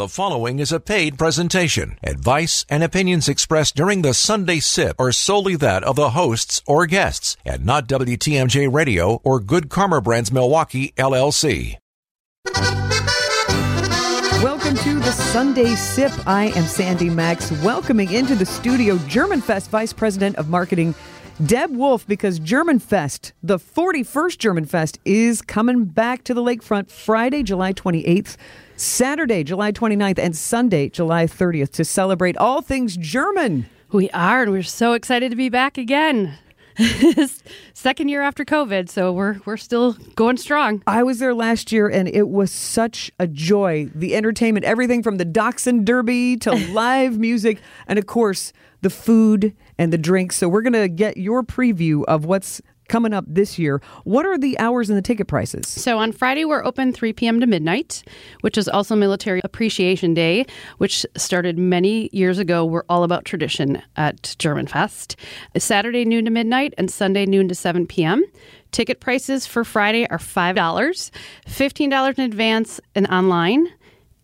The following is a paid presentation. Advice and opinions expressed during the Sunday Sip are solely that of the hosts or guests and not WTMJ Radio or Good Karma Brands Milwaukee LLC. Welcome to the Sunday Sip. I am Sandy Maxx, welcoming into the studio German Fest Vice President of Marketing, Deb Wolf, because German Fest, the 41st German Fest, is coming back to the lakefront Friday, July 28th Saturday, July 29th, and Sunday, July 30th, to celebrate all things German. We are, and we're so excited to be back again. Second year after COVID, so we're we're still going strong. I was there last year, and it was such a joy. The entertainment, everything from the Dachshund Derby to live music, and of course the food and the drinks. So we're gonna get your preview of what's coming up this year. What are the hours and the ticket prices? So on Friday, we're open 3 p.m. to midnight, which is also Military Appreciation Day, which started many years ago. We're all about tradition at German Fest. Saturday, noon to midnight, and Sunday, noon to 7 p.m. Ticket prices for Friday are $5, $15 in advance and online.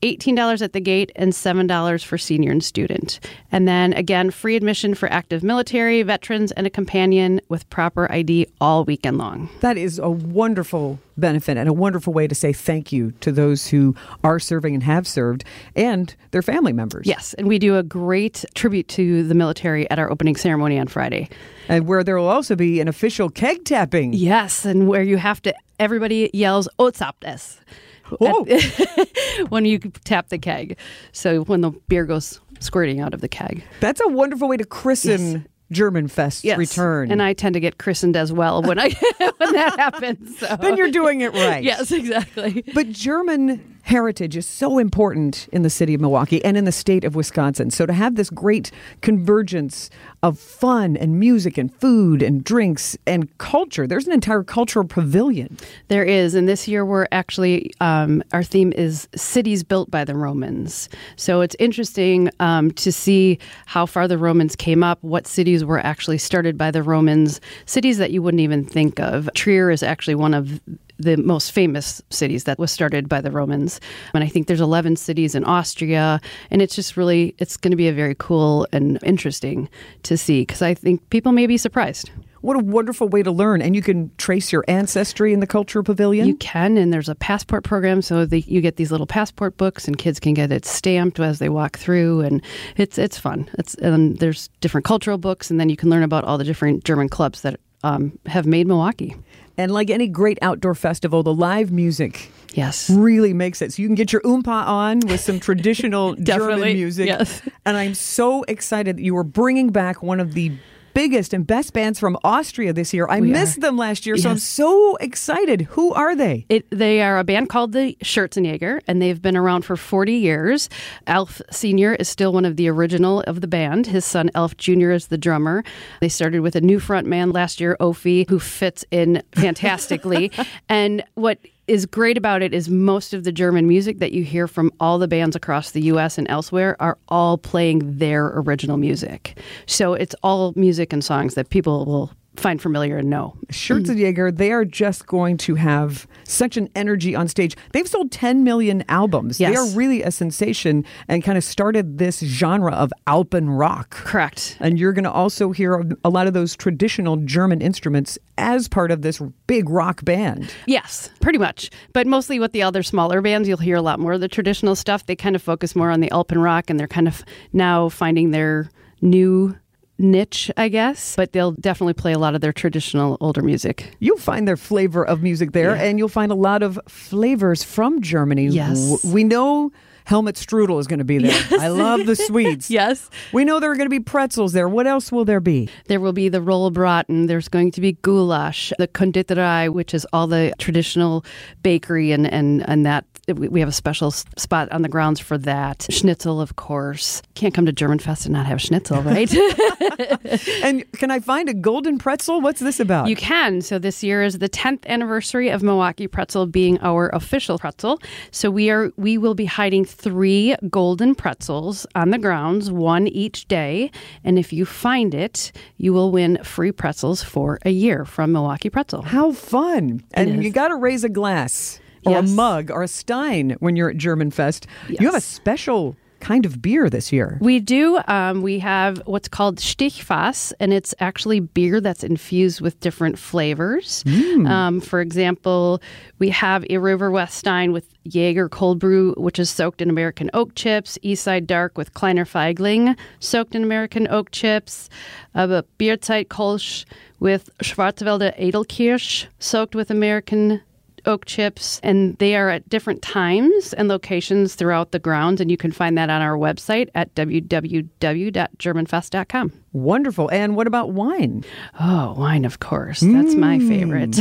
$18 at the gate and $7 for senior and student. And then again, free admission for active military, veterans, and a companion with proper ID all weekend long. That is a wonderful benefit and a wonderful way to say thank you to those who are serving and have served and their family members. Yes, and we do a great tribute to the military at our opening ceremony on Friday. And where there will also be an official keg tapping. Yes, and where you have to, everybody yells, O'zapft is. when you tap the keg. So when the beer goes squirting out of the keg. That's a wonderful way to christen yes. German Fest yes. return. And I tend to get christened as well when I when that happens. So. Then you're doing it right. yes, exactly. But German heritage is so important in the city of Milwaukee and in the state of Wisconsin. So to have this great convergence of fun and music and food and drinks and culture, there's an entire cultural pavilion. There is, and this year we're actually um, our theme is cities built by the Romans. So it's interesting um, to see how far the Romans came up, what cities were actually started by the Romans, cities that you wouldn't even think of. Trier is actually one of the most famous cities that was started by the Romans. And I think there's 11 cities in Austria. And it's just really, it's going to be a very cool and interesting to see because I think people may be surprised. What a wonderful way to learn. And you can trace your ancestry in the Cultural Pavilion? You can, and there's a passport program. So the, you get these little passport books, and kids can get it stamped as they walk through. And it's, it's fun. It's, and there's different cultural books, and then you can learn about all the different German clubs that um, have made Milwaukee. And like any great outdoor festival, the live music yes really makes it. So you can get your oompa on with some traditional German music. Yes. And I'm so excited that you are bringing back one of the biggest and best bands from Austria this year. I we missed are. them last year, yes. so I'm so excited. Who are they? It, they are a band called the Schürzenjäger, and they've been around for 40 years. Alf Sr. is still one of the original of the band. His son, Alf Jr., is the drummer. They started with a new front man last year, Ophi, who fits in fantastically. and what is great about it is most of the German music that you hear from all the bands across the US and elsewhere are all playing their original music. So it's all music and songs that people will find familiar and know. Schürzenjäger, mm. they are just going to have such an energy on stage. They've sold 10 million albums. Yes. They are really a sensation and kind of started this genre of Alpen rock. Correct. And you're going to also hear a lot of those traditional German instruments as part of this big rock band. Yes, pretty much. But mostly with the other smaller bands, you'll hear a lot more of the traditional stuff. They kind of focus more on the Alpen rock and they're kind of now finding their new niche, I guess, but they'll definitely play a lot of their traditional older music. You'll find their flavor of music there, yeah. and you'll find a lot of flavors from Germany. Yes. We know Helmut Strudel is going to be there. Yes. I love the sweets. yes. We know there are going to be pretzels there. What else will there be? There will be the rollbraten. There's going to be goulash, the konditorei, which is all the traditional bakery and, and, and that. We have a special spot on the grounds for that. Schnitzel, of course. Can't come to German Fest and not have schnitzel, right? and can I find a golden pretzel? What's this about? You can. So this year is the 10th anniversary of Milwaukee Pretzel being our official pretzel. So we are we will be hiding three golden pretzels on the grounds, one each day. And if you find it, you will win free pretzels for a year from Milwaukee Pretzel. How fun! And you got to raise a glass or Yes. a mug or a stein when you're at German Fest. You have a special kind of beer this year. We do. Um, we have what's called Stichfass, and it's actually beer that's infused with different flavors. Um, for example, we have a Riverwest Stein with Jaeger Cold Brew, which is soaked in American oak chips. Eastside Dark with Kleiner Feigling, soaked in American oak chips. Uh, a Bierzeit Kolsch with Schwarzwälder Edelkirsch, soaked with American oak chips, and they are at different times and locations throughout the grounds. And you can find that on our website at www.germanfest.com. Wonderful. And what about wine? Oh, wine, of course. That's my mm. favorite.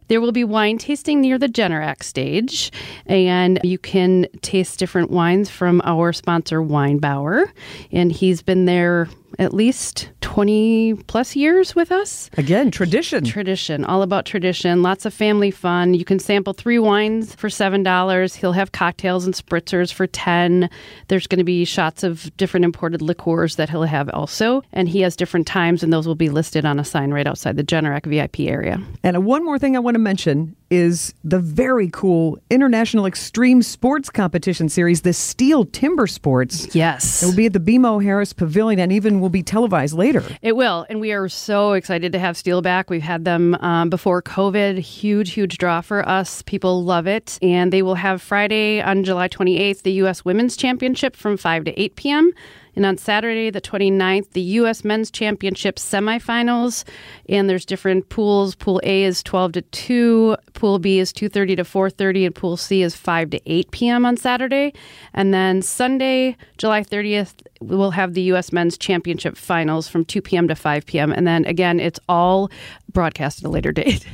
there will be wine tasting near the Generac stage, and you can taste different wines from our sponsor, Weinbauer. And he's been there at least 20 plus years with us. Again, tradition. Tradition, all about tradition. Lots of family fun. You can sample three wines for seven dollars. He'll have cocktails and spritzers for ten. There's going to be shots of different imported liqueurs that he'll have also, and he has different times, and those will be listed on a sign right outside the Generac VIP area. And one more thing I want to mention is the very cool International Extreme Sports Competition Series, the Stihl Timber Sports. Yes, It will be at the BMO Harris Pavilion and even will be televised later. It will, and we are so excited to have Stihl back. We've had them um, before COVID. Huge, huge draw for us. People love it, and they will have Friday on July 28th the U.S. Women's Championship from 5 to 8 p.m. And on Saturday, the 29th, the U.S. Men's Championship semifinals. And there's different pools. Pool A is 12 to 2, Pool B is 2.30 to 4.30, and Pool C is 5 to 8 p.m. on Saturday. And then Sunday, July 30th, we'll have the U.S. Men's Championship finals from 2 p.m. to 5 p.m. And then again, it's all broadcast at a later date.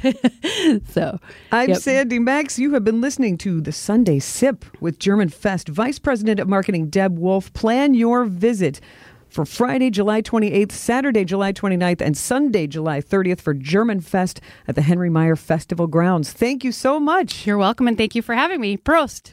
so I'm Yep. Sandy Maxx. You have been listening to the Sunday Sip with German Fest. Vice President of Marketing Deb Wolf. Plan your visit for Friday, July 28th, Saturday, July 29th, and Sunday, July 30th for German Fest at the Henry Maier Festival grounds. Thank you so much. you're welcome, and thank you for having me. Prost.